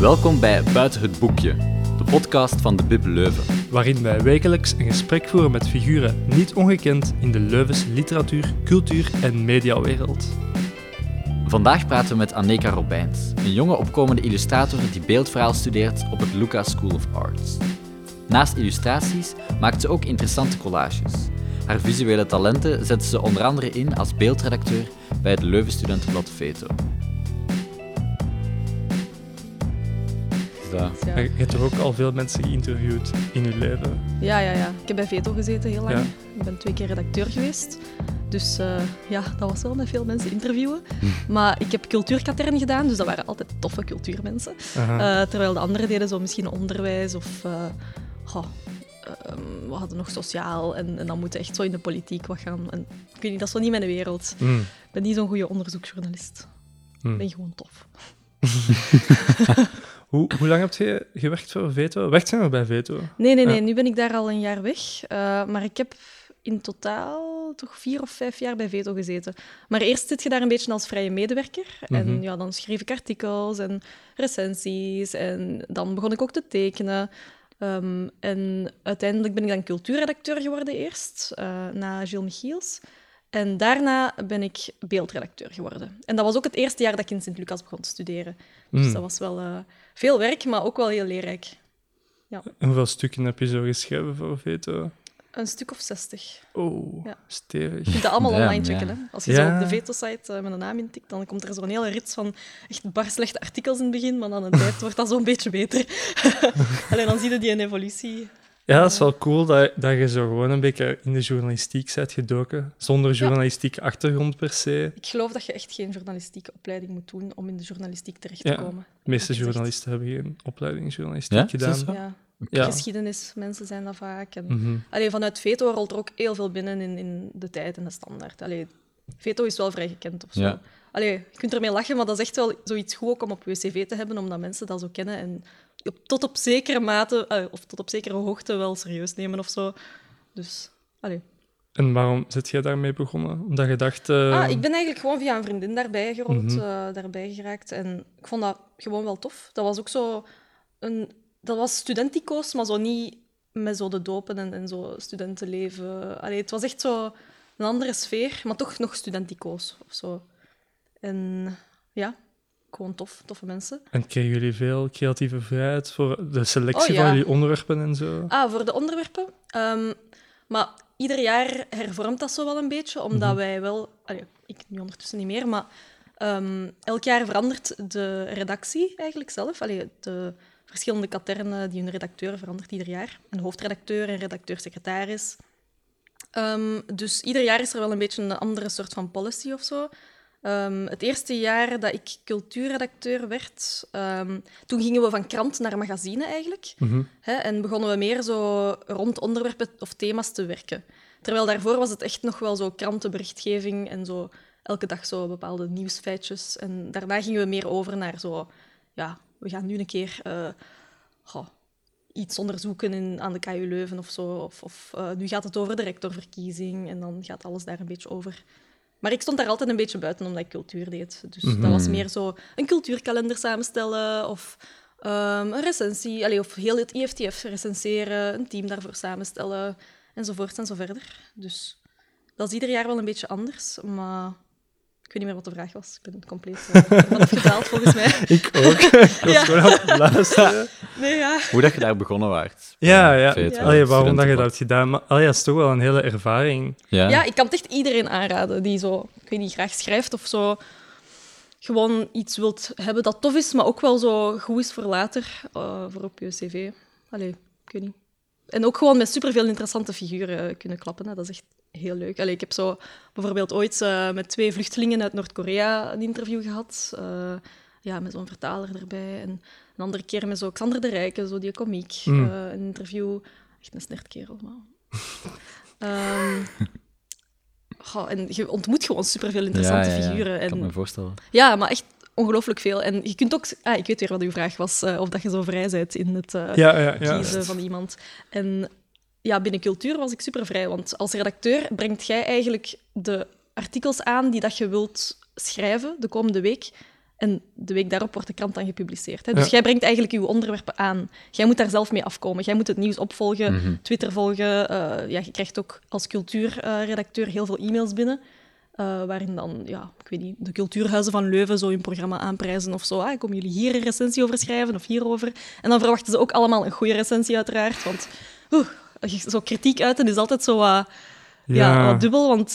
Welkom bij Buiten het Boekje, de podcast van de Bib Leuven. waarin wij wekelijks een gesprek voeren met figuren niet ongekend in de Leuvense literatuur, cultuur en mediawereld. Vandaag praten we met Aneka Robijns, een jonge opkomende illustrator die beeldverhaal studeert op het Lucas School of Arts. Naast illustraties maakt ze ook interessante collages. Haar visuele talenten zet ze onder andere in als beeldredacteur bij het Leuven Studentenblad Veto. Maar Je hebt toch ook al veel mensen geïnterviewd in je leven? Ja, ja, ja. Ik heb bij Veto gezeten heel lang. Ja. Ik ben twee keer redacteur geweest. Dus eh, ja, dat was wel met veel mensen interviewen. Hm. Maar ik heb cultuurkatern gedaan, dus dat waren altijd toffe cultuurmensen. Eh, terwijl de anderen deden zo misschien onderwijs of... eh, goh, ehm, we hadden nog sociaal en, en dan moeten echt zo in de politiek wat gaan. En, ik weet niet, dat is wel niet mijn wereld. Mm, Ik ben niet zo'n goede onderzoeksjournalist. mm. Ik ben gewoon tof. Hoe, hoe lang heb je gewerkt voor Veto? Werkt je nog bij Veto? Nee, nee, nee. Nu ben ik daar al een jaar weg. Eh, maar ik heb in totaal toch vier of vijf jaar bij Veto gezeten. Maar eerst zit je daar een beetje als vrije medewerker. Mhm. En ja, dan schreef ik artikels en recensies. En dan begon ik ook te tekenen. Ehm, en uiteindelijk ben ik dan cultuurredacteur geworden eerst, eh, na Gilles Michiels. En daarna ben ik beeldredacteur geworden. En dat was ook het eerste jaar dat ik in Sint-Lucas begon te studeren. Dus Mm. dat was wel eh, veel werk, maar ook wel heel leerrijk. En hoeveel stukken heb je zo geschreven voor Veto? Een stuk of zestig. Oh, Ja. stevig. Je kunt dat allemaal Damn, online ja. checken. Hè? Als je Ja. zo op de Veto-site eh, met een naam intikt, dan komt er zo'n hele rits van echt bar slechte artikels in het begin, maar dan een tijd wordt dat zo'n beetje beter. Alleen dan zie je die een evolutie. Ja, dat is wel cool dat, dat je zo gewoon een beetje in de journalistiek bent gedoken. Zonder journalistieke achtergrond per se. Ik geloof dat je echt geen journalistieke opleiding moet doen om in de journalistiek terecht te komen. De meeste journalisten hebben geen opleiding journalistiek Ja, is gedaan. Ja. Ja. Geschiedenismensen zijn dat vaak. En... Mhm. Allee, vanuit Veto rolt er ook heel veel binnen in, in de tijd en de standaard. Allee, Veto is wel vrij gekend of zo. Ja. Allee, je kunt ermee lachen, maar dat is echt wel zoiets goed ook om op je cv te hebben, omdat mensen dat zo kennen en tot op zekere mate, eh, of tot op zekere hoogte wel serieus nemen of zo. Dus, allee. En waarom zit jij daarmee begonnen? Omdat je dacht... eh, Ah, ik ben eigenlijk gewoon via een vriendin daarbij gerold, Mhm. eh, daarbij geraakt. En ik vond dat gewoon wel tof. Dat was ook zo een... Dat was studentico's, maar zo niet met zo de dopen en, en zo studentenleven. Allee, het was echt zo een andere sfeer, maar toch nog studentico's of zo. En ja, gewoon tof, toffe mensen. En kregen jullie veel creatieve vrijheid voor de selectie Oh, ja. van jullie onderwerpen en zo? Ah, voor de onderwerpen. Ehm, maar ieder jaar hervormt dat zo wel een beetje, omdat Mhm. wij wel... allee, ik nu ondertussen niet meer, maar ehm, elk jaar verandert de redactie eigenlijk zelf. Allee, de verschillende katernen die hun redacteur verandert ieder jaar. Een hoofdredacteur en redacteur-secretaris. Ehm, dus ieder jaar is er wel een beetje een andere soort van policy of zo. Ehm, het eerste jaar dat ik cultuurredacteur werd, ehm, toen gingen we van krant naar magazine eigenlijk. Mhm. Hè, en begonnen we meer zo rond onderwerpen of thema's te werken. Terwijl daarvoor was het echt nog wel zo krantenberichtgeving en zo elke dag zo bepaalde nieuwsfeitjes. En daarna gingen we meer over naar zo, ja, we gaan nu een keer eh, goh, iets onderzoeken in, aan de KU Leuven of zo. Of, of eh, nu gaat het over de rectorverkiezing en dan gaat alles daar een beetje over. Maar ik stond daar altijd een beetje buiten omdat ik cultuur deed. Dus dat was meer zo een cultuurkalender samenstellen of ehm, een recensie, allee, of heel het IFTF recenseren, een team daarvoor samenstellen, enzovoort en zo verder. Dus dat is ieder jaar wel een beetje anders, maar ik weet niet meer wat de vraag was. Ik ben compleet uh, volgens mij. Ik ook. ik was Ja. gewoon aan het luisteren. Nee, ja. Hoe dat je daar begonnen waart. Ja, ja. Veto, Allee, waarom dat je dat hebt gedaan. Maar allee, dat is toch wel een hele ervaring. Ja? Ja, ik kan het echt iedereen aanraden die zo, ik weet niet, graag schrijft of zo. Gewoon iets wilt hebben dat tof is, maar ook wel zo goed is voor later, eh, voor op je cv. Allee, ik weet niet. En ook gewoon met superveel interessante figuren kunnen klappen. Hè. Dat is echt heel leuk. Allee, ik heb zo bijvoorbeeld ooit eh, met twee vluchtelingen uit Noord-Korea een interview gehad. Eh, ja, met zo'n vertaler erbij. En een andere keer met zo Xander de Rijken, zo die komiek. Mm. Eh, een interview. Echt een snertkerel, maar... Ehm, goh, en je ontmoet gewoon superveel interessante Ja, ja, ja. figuren. Ik kan En, me voorstellen. ja, maar echt ongelooflijk veel. En je kunt ook... Ah, ik weet weer wat uw vraag was. of dat je zo vrij bent in het kiezen van iemand. En ja, binnen cultuur was ik super vrij. Want als redacteur brengt jij eigenlijk de artikels aan die dat je wilt schrijven de komende week. En de week daarop wordt de krant dan gepubliceerd. Hè? Dus Ja. jij brengt eigenlijk je onderwerpen aan. Jij moet daar zelf mee afkomen. Jij moet het nieuws opvolgen, Mhm. Twitter volgen. eh, ja, je krijgt ook als cultuurredacteur heel veel e-mails binnen. eh, waarin dan, ja, ik weet niet, de cultuurhuizen van Leuven zo hun programma aanprijzen of zo. Ah, komen jullie hier een recensie over schrijven of hierover? En dan verwachten ze ook allemaal een goede recensie, uiteraard. Want oeh, zo kritiek uiten is altijd zo wat, ja. wat dubbel. Want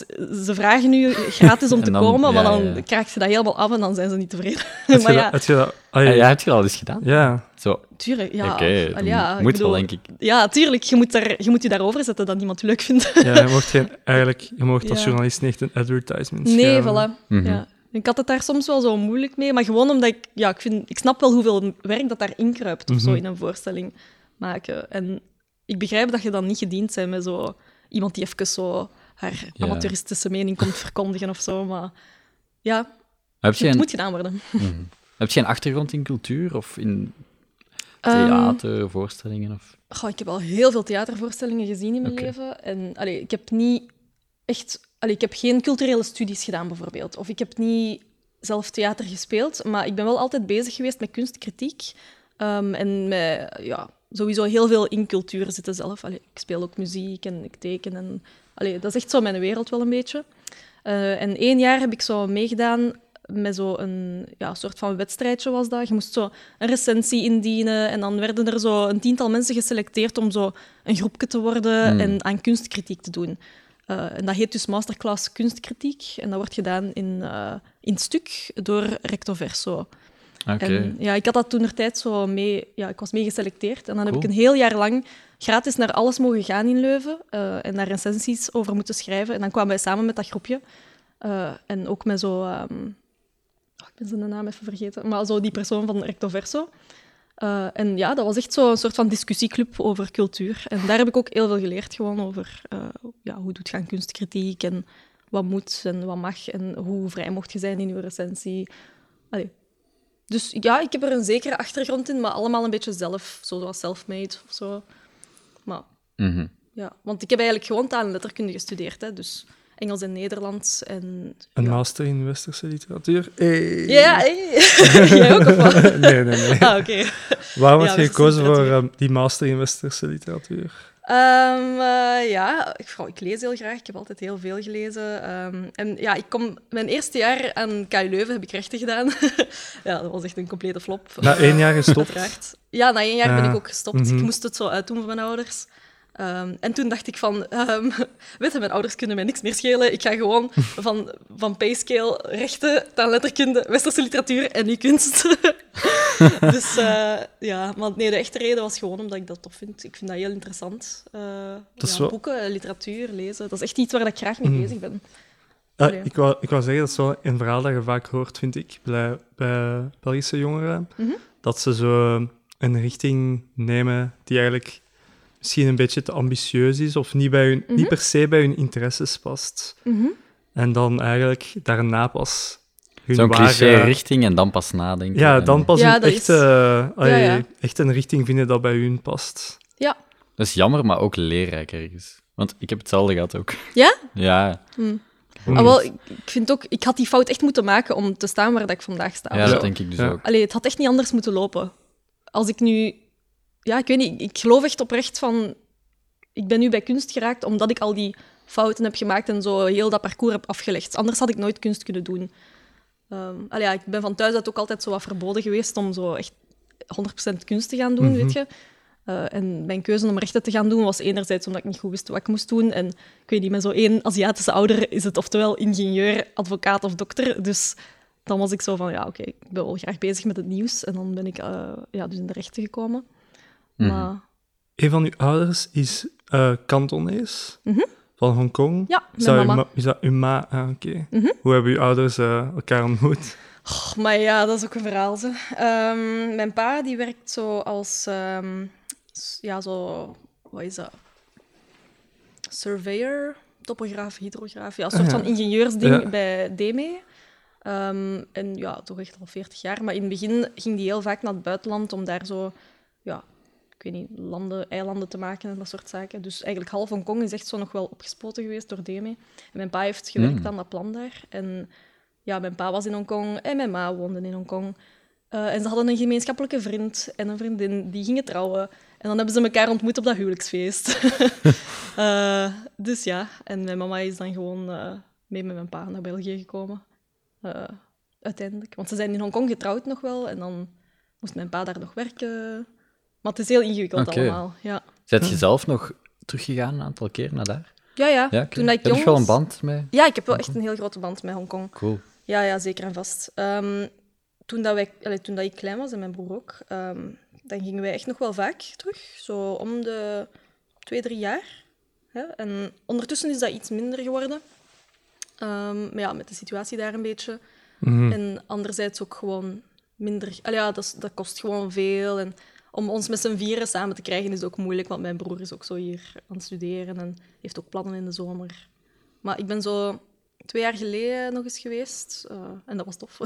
ze vragen nu gratis om te dan- komen, maar ja, dan ja. krijg je dat helemaal af en dan zijn ze niet tevreden. Heb maar je ja, dat- heb je dat... ah, Ja, ja, je dat al eens gedaan? ja. Zo, tuurlijk. Ja, oké, ja, ik moet wel, denk ik. Ja, tuurlijk. Je moet, daar, je moet je daarover zetten dat niemand je leuk vindt. Ja, je mocht geen, eigenlijk, je mocht als Ja. journalist niet echt een advertisement Nee, voilà. Ja. Ik had het daar soms wel zo moeilijk mee, maar gewoon omdat ik... Ja, ik, vind, ik snap wel hoeveel werk dat daarin kruipt of zo Mhm. in een voorstelling maken. En ik begrijp dat je dan niet gediend bent met zo iemand die even zo haar Ja. amateuristische mening komt verkondigen of zo, maar... Ja, Heb je het een, moet gedaan worden. Mhm. heb je een achtergrond in cultuur of in Ehm, theater, voorstellingen? Of... Ik heb al heel veel theatervoorstellingen gezien in mijn leven. En allee, ik heb niet echt... Allee, ik heb geen culturele studies gedaan, bijvoorbeeld. Of ik heb niet zelf theater gespeeld. Maar ik ben wel altijd bezig geweest met kunstkritiek. Ehm, en met ja, sowieso heel veel in cultuur zitten zelf. Allee, ik speel ook muziek en ik teken. En, allee, dat is echt zo mijn wereld wel een beetje. Eh, en één jaar heb ik zo meegedaan met zo een ja, soort van wedstrijdje was dat. Je moest zo een recensie indienen en dan werden er zo een tiental mensen geselecteerd om zo een groepje te worden Hmm. en aan kunstkritiek te doen. Eh, en dat heet dus Masterclass Kunstkritiek en dat wordt gedaan in, eh, in stuk door Recto Verso. En ja, ik had dat toen tijd zo mee... Ja, ik was mee geselecteerd. En dan heb ik een heel jaar lang gratis naar alles mogen gaan in Leuven. eh, en daar recensies over moeten schrijven. En dan kwamen wij samen met dat groepje. eh, en ook met zo... ehm, oh, ik ben zijn naam even vergeten. Maar zo die persoon van Recto Verso. Eh, en ja, dat was echt zo een soort van discussieclub over cultuur. En daar heb ik ook heel veel geleerd gewoon over ja, hoe doet je aan kunstkritiek en wat moet en wat mag en hoe vrij mocht je zijn in je recensie. Allee. Dus ja, ik heb er een zekere achtergrond in, maar allemaal een beetje zelf, zoals self-made of zo. Maar Mhm. ja, want ik heb eigenlijk gewoon taal en letterkunde gestudeerd, hè, dus Engels en Nederlands en... Een ja. master in westerse literatuur. Hey. Ja, hey. jij ook of wat? nee, nee, nee. Ah, oké. Waarom Ja, had je gekozen voor ehm, die master in westerse literatuur? Ehm, eh, ja, ik, ik lees heel graag. Ik heb altijd heel veel gelezen. Ehm, en ja, ik kom, mijn eerste jaar aan KU Leuven heb ik rechten gedaan. ja, dat was echt een complete flop. Na Eh, één jaar gestopt. Uiteraard. Ja, na één jaar ben ik ook gestopt. Mhm. Ik moest het zo uitdoen voor mijn ouders. Ehm, en toen dacht ik van, weet je, mijn ouders kunnen mij niks meer schelen. Ik ga gewoon van, van payscale rechten, letterkunde, westerse literatuur en nu kunst. dus eh, ja, maar nee, de echte reden was gewoon omdat ik dat tof vind. Ik vind dat heel interessant. Eh, ja, wel- Boeken, literatuur, lezen, dat is echt iets waar ik graag mee Mhm. bezig ben. Ah, ik, wou, ik wou zeggen, dat is wel een verhaal dat je vaak hoort, vind ik, bij, bij Belgische jongeren. Mhm. Dat ze zo een richting nemen die eigenlijk misschien een beetje te ambitieus is of niet, bij hun, Mhm. niet per se bij hun interesses past. Mhm. En dan eigenlijk daarna pas Zo'n ware- cliché-richting en dan pas nadenken. Ja, dan pas Ja, een dat echte, is- allee, ja. echt een richting vinden dat bij hun past. Ja. Dat is jammer, maar ook leerrijk ergens. Want ik heb hetzelfde gehad ook. Ja? Ja, Hm. Ah, wel, ik vind ook, ik had die fout echt moeten maken om te staan waar dat ik vandaag sta. ja dat denk ik dus Ja. ook. Allee, het had echt niet anders moeten lopen. Als ik nu... Ja, ik weet niet. Ik geloof echt oprecht van... Ik ben nu bij kunst geraakt omdat ik al die fouten heb gemaakt en zo heel dat parcours heb afgelegd. Anders had ik nooit kunst kunnen doen. Ehm ja, ik ben van thuis uit ook altijd zo wat verboden geweest om zo echt 100% kunst te gaan doen, Mhm. weet je. Eh, en mijn keuze om rechten te gaan doen was enerzijds omdat ik niet goed wist wat ik moest doen. En ik weet niet, met zo één Aziatische ouder is het oftewel ingenieur, advocaat of dokter. Dus dan was ik zo van, ja, oké, ik ben wel graag bezig met het nieuws. En dan ben ik eh, ja, dus in de rechten gekomen. Mhm. Maar Een van uw ouders is eh Kantonees Mhm. Van Hongkong. ja, Is mijn dat, mama. ma- is dat uw ma? Ah, oké. Mhm. Hoe hebben uw ouders eh, elkaar ontmoet? Och, maar ja, dat is ook een verhaal. Ze. Ehm, mijn pa die werkt zo als, ehm, ja, zo, wat is dat? Surveyor, topograaf, hydrograaf, ja, een soort Ah, ja. van ingenieursding Ja. bij DME. Ehm, en ja, toch echt al 40 jaar. Maar in het begin ging die heel vaak naar het buitenland om daar zo, ja, ik weet niet, landen, eilanden te maken en dat soort zaken. Dus eigenlijk half Hongkong is echt zo nog wel opgespoten geweest door DME. En mijn pa heeft gewerkt Mm. aan dat plan daar. En ja, mijn pa was in Hongkong en mijn ma woonde in Hongkong. Uh, en ze hadden een gemeenschappelijke vriend en een vriendin die gingen trouwen. En dan hebben ze elkaar ontmoet op dat huwelijksfeest. uh, dus ja, en mijn mama is dan gewoon uh, mee met mijn pa naar België gekomen. uiteindelijk. Want ze zijn in Hongkong getrouwd nog wel. En dan moest mijn pa daar nog werken. Maar het is heel ingewikkeld okay. allemaal. Ja. Zet je zelf nog teruggegaan een aantal keer naar daar? Ja, ja. ja Toen ik Heb je wel een band mee? Ja, ik heb wel echt een heel grote band met Hongkong. Cool. Ja, ja, zeker en vast. Um, toen, dat wij, allee, toen dat ik klein was en mijn broer ook, um, dan gingen wij echt nog wel vaak terug. Zo om de twee, drie jaar. Hè? En ondertussen is dat iets minder geworden. Um, maar ja, met de situatie daar een beetje. Mhm. En anderzijds ook gewoon minder... Allee, ja, dat, dat kost gewoon veel. En om ons met z'n vieren samen te krijgen is ook moeilijk, want mijn broer is ook zo hier aan het studeren en heeft ook plannen in de zomer. Maar ik ben zo twee jaar geleden nog eens geweest uh, en dat was tof.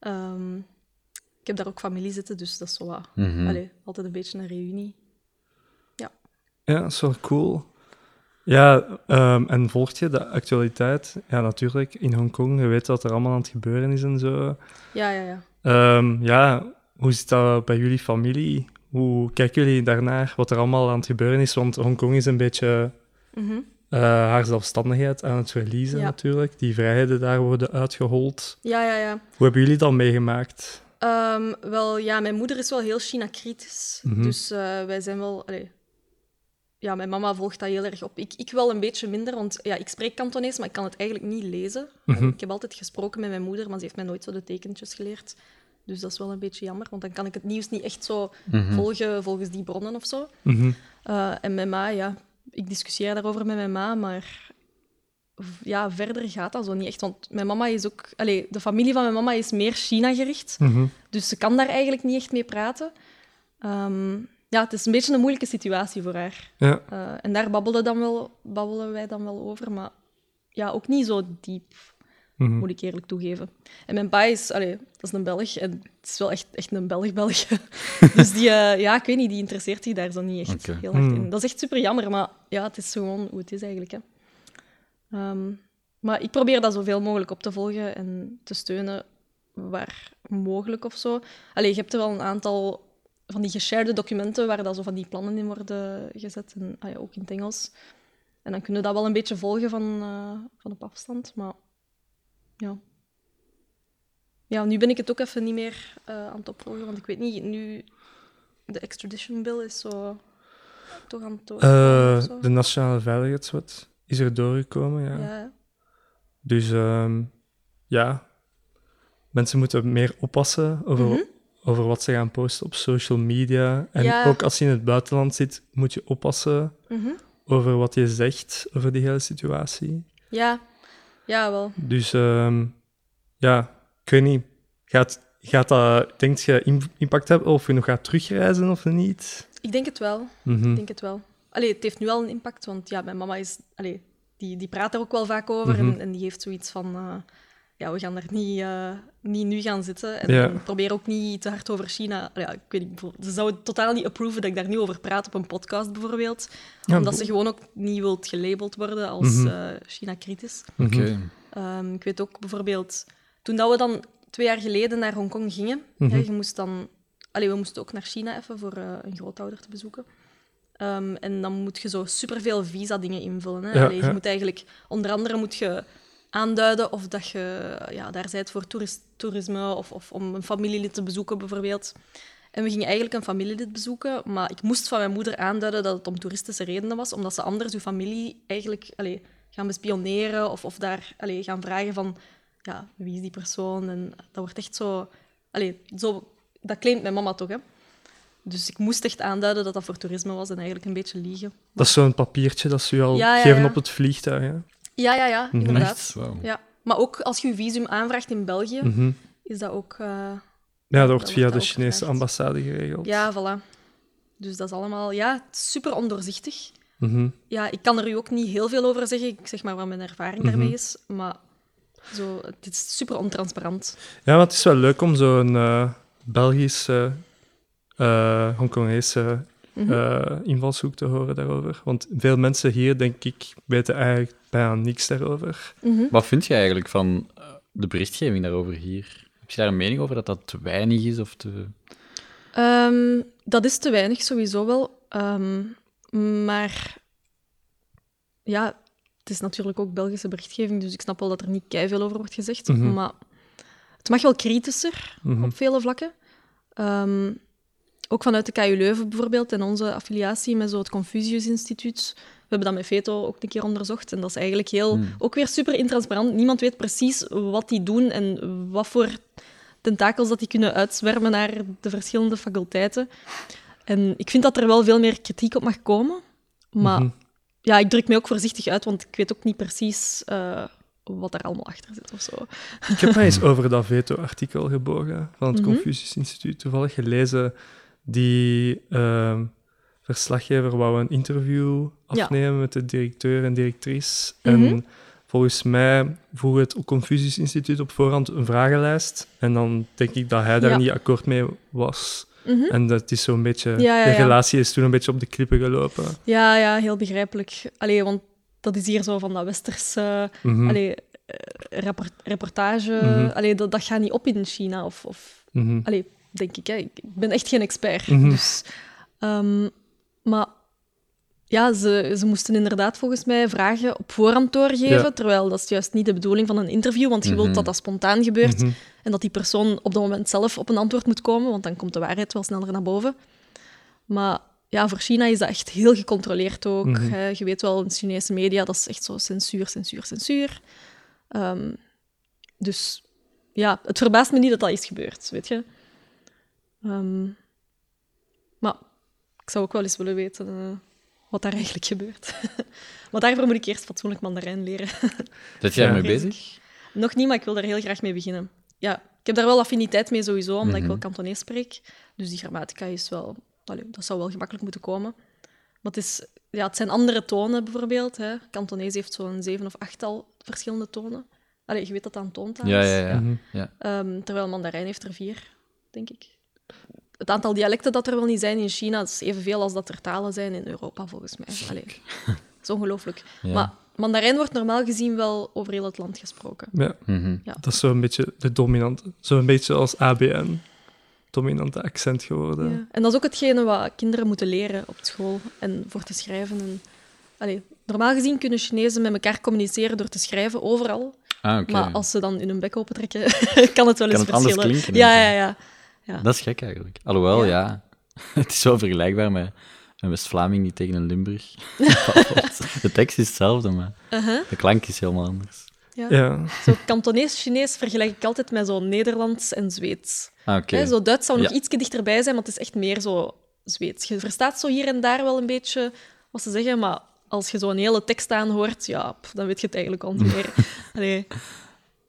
um, ik heb daar ook familie zitten, dus dat is zo wat, mm -hmm. allez, altijd een beetje een reunie. Ja. Ja, dat is wel cool. Ja, um, en volgt je de actualiteit? Ja, natuurlijk, in Hongkong. Je weet wat er allemaal aan het gebeuren is en zo. Ja, ja, ja. Um, ja, hoe zit dat bij jullie familie? Hoe kijken jullie daarnaar, wat er allemaal aan het gebeuren is? Want Hongkong is een beetje mm -hmm. uh, haar zelfstandigheid aan het verliezen, Ja. natuurlijk. Die vrijheden daar worden uitgehold. Ja, ja, ja. Hoe hebben jullie dat meegemaakt? Um, wel, ja, mijn moeder is wel heel China-kritisch. Mhm. Dus uh, wij zijn wel... Allee, ja, mijn mama volgt dat heel erg op. Ik, ik wel een beetje minder, want ja, ik spreek Kantonees, maar ik kan het eigenlijk niet lezen. Mhm. Ik heb altijd gesproken met mijn moeder, maar ze heeft mij nooit zo de tekentjes geleerd. Dus dat is wel een beetje jammer, want dan kan ik het nieuws niet echt zo Mhm. volgen volgens die bronnen of zo. Mhm. Uh, en mijn ma, ja, ik discussieer daarover met mijn ma, maar ja, verder gaat dat zo niet echt. Want mijn mama is ook... Allee, de familie van mijn mama is meer China-gericht, Mhm. dus ze kan daar eigenlijk niet echt mee praten. Ehm, ja, het is een beetje een moeilijke situatie voor haar. Ja. Uh, en daar babbelen, dan wel, babbelen wij dan wel over, maar ja, ook niet zo diep, Mhm. moet ik eerlijk toegeven. En mijn pa is, allee, dat is een Belg, en het is wel echt, echt een Belg-Belg. dus die, uh, ja, ik weet niet, die interesseert zich daar zo niet echt heel hard in. Hmm. Dat is echt super jammer, maar ja, het is gewoon hoe het is eigenlijk. Hè. Ehm, maar ik probeer dat zoveel mogelijk op te volgen en te steunen waar mogelijk of zo. Allee, je hebt er wel een aantal van die geshared documenten waar dat zo van die plannen in worden gezet, en ah ja, ook in het Engels. En dan kunnen we dat wel een beetje volgen van, uh, van op afstand, maar ja. Ja, nu ben ik het ook even niet meer uh, aan het opvolgen, want ik weet niet, nu de extradition bill is zo toch aan het doorgaan Uh, zo. de Nationale Veiligheidswet is er doorgekomen, ja. Ja, Dus ehm, ja, mensen moeten meer oppassen over, Mhm. over wat ze gaan posten op social media. En Ja. ook als je in het buitenland zit, moet je oppassen Mhm. over wat je zegt over die hele situatie. ja. Ja, wel. Dus ehm, ja, ik weet niet. Gaat, gaat dat, denk je, im- impact hebben of je nog gaat terugreizen of niet? Ik denk het wel. Mhm. Ik denk het wel. Allee, het heeft nu al een impact, want ja, mijn mama is... Allee, die, die praat er ook wel vaak over Mhm. en, en die heeft zoiets van... eh, ja, we gaan daar niet, eh, niet nu gaan zitten. En, Ja. probeer ook niet te hard over China... Ja, ik weet niet, bijvoorbeeld- ze zou het totaal niet approven dat ik daar nu over praat op een podcast, bijvoorbeeld. Ja, omdat ze gewoon ook niet wilt gelabeld worden als Mhm. eh, China-kritisch. Mhm. Oké. Ehm, ik weet ook bijvoorbeeld, toen dat we dan twee jaar geleden naar Hongkong gingen, Mhm. ja, je moest dan, allee, we moesten ook naar China even voor eh, een grootouder te bezoeken. Ehm, en dan moet je zo superveel visa-dingen invullen. Hè? Ja, Allee, je ja. moet eigenlijk, onder andere moet je aanduiden of dat je ja, daar bent voor toeris- toerisme of, of om een familielid te bezoeken, bijvoorbeeld. En we gingen eigenlijk een familielid bezoeken, maar ik moest van mijn moeder aanduiden dat het om toeristische redenen was, omdat ze anders uw familie eigenlijk gaan bespioneren of, of daar gaan vragen van ja, wie is die persoon? En dat wordt echt zo... Zo dat claimt mijn mama toch, hè? Dus ik moest echt aanduiden dat dat voor toerisme was en eigenlijk een beetje liegen. Dat is zo'n papiertje dat ze je al Ja, ja, geven ja. op het vliegtuig. Hè? Ja, ja, ja, Mhm. inderdaad. Echt? Ja. Maar ook als je je visum aanvraagt in België, Mhm. is dat ook... eh, Ja, dat wordt via de Chinese gevraagd. ambassade geregeld. Ja, voilà. Dus dat is allemaal... Ja, super ondoorzichtig. Mhm. Ja, ik kan er u ook niet heel veel over zeggen. Ik zeg maar wat mijn ervaring daarmee is. Maar zo, het is super ontransparant. Ja, maar het is wel leuk om zo'n eh Belgische, eh Hongkongese Mhm. eh, invalshoek te horen daarover. Want veel mensen hier, denk ik, weten eigenlijk bijna niks daarover. Mhm. Wat vind je eigenlijk van... eh, de berichtgeving daarover hier? Heb je daar een mening over dat dat te weinig is of te... Ehm, dat is te weinig, sowieso wel. Ehm, maar ja, het is natuurlijk ook Belgische berichtgeving, dus ik snap wel dat er niet veel over wordt gezegd. Mhm. Maar het mag wel kritischer op vele vlakken. Ehm, ook vanuit de KU Leuven bijvoorbeeld en onze affiliatie met zo het Confucius Instituut. We hebben dat met Veto ook een keer onderzocht. En dat is eigenlijk heel, Hmm. ook weer super intransparant. Niemand weet precies wat die doen en wat voor tentakels dat die kunnen uitzwermen naar de verschillende faculteiten. En ik vind dat er wel veel meer kritiek op mag komen. Maar Mhm. ja, ik druk me ook voorzichtig uit, want ik weet ook niet precies eh, wat er allemaal achter zit of zo. Ik heb mij eens over dat veto-artikel gebogen van het Mhm. Confucius Instituut toevallig gelezen. Die ehm, verslaggever wou een interview Ja. afnemen met de directeur en directrice. Mhm. En volgens mij vroeg het Confucius Instituut op voorhand een vragenlijst. En dan denk ik dat hij daar Ja. niet akkoord mee was. Mhm. En dat is zo'n beetje... Ja, De relatie is toen een beetje op de klippen gelopen. Ja, ja, heel begrijpelijk. Allee, want dat is hier zo van dat westerse allee, rapport- reportage. Mhm. Allee, dat, dat gaat niet op in China. Of, of, allee, denk ik. Hè. Ik ben echt geen expert. Mhm. Dus, ehm, maar ja, ze, ze moesten inderdaad volgens mij vragen op voorhand doorgeven. Ja. Terwijl dat is juist niet de bedoeling van een interview. Want je Mhm. wilt dat dat spontaan gebeurt. Mhm. En dat die persoon op dat moment zelf op een antwoord moet komen, want dan komt de waarheid wel sneller naar boven. Maar ja, voor China is dat echt heel gecontroleerd ook. Mhm. hè. Je weet wel, in Chinese media, dat is echt zo censuur, censuur, censuur. Ehm, dus ja, het verbaast me niet dat dat is gebeurd, weet je. Ehm, maar ik zou ook wel eens willen weten eh, wat daar eigenlijk gebeurt. maar daarvoor moet ik eerst fatsoenlijk Mandarijn leren. Zet jij ermee bezig? Nog niet, maar ik wil daar heel graag mee beginnen. Ja, ik heb daar wel affiniteit mee sowieso, omdat ik Mhm. wel Kantonees spreek. Dus die grammatica is wel... allee, dat zou wel gemakkelijk moeten komen. Maar het, is, ja, het zijn andere tonen, bijvoorbeeld. Hè. Kantonees heeft zo'n zeven of achttal verschillende tonen. Allee, je weet dat dat een toontaal Ja, is. ja, ja. Mhm. ja. Ehm, terwijl Mandarijn heeft er vier, denk ik. Het aantal dialecten dat er wel niet zijn in China is evenveel als dat er talen zijn in Europa, volgens mij. Allee, dat is ongelooflijk. Ja. Maar Mandarijn wordt normaal gezien wel over heel het land gesproken. Ja, Mhm. dat is zo'n beetje de dominante. Zo'n beetje als ABN. Dominante accent geworden. Ja. En dat is ook hetgene wat kinderen moeten leren op school en voor te schrijven. En, allee, normaal gezien kunnen Chinezen met elkaar communiceren door te schrijven overal. Ah, oké. Maar als ze dan in hun bek opentrekken, kan het wel eens Kan het anders verschillen. klinken, Ja, ja, ja. Ja. Dat is gek eigenlijk. Alhoewel, Ja. ja. Het is wel vergelijkbaar met een West-Vlaming die tegen een Limburg. De tekst is hetzelfde, maar Uh-huh. de klank is helemaal anders. ja. Ja. Zo Kantonees-Chinees vergelijk ik altijd met zo Nederlands en Zweeds. Ah, Zo Duits zou nog Ja. ietsje dichterbij zijn, maar het is echt meer zo Zweeds. Je verstaat zo hier en daar wel een beetje wat ze zeggen, maar als je zo'n hele tekst aanhoort, ja, pff, dan weet je het eigenlijk al niet meer. Allee.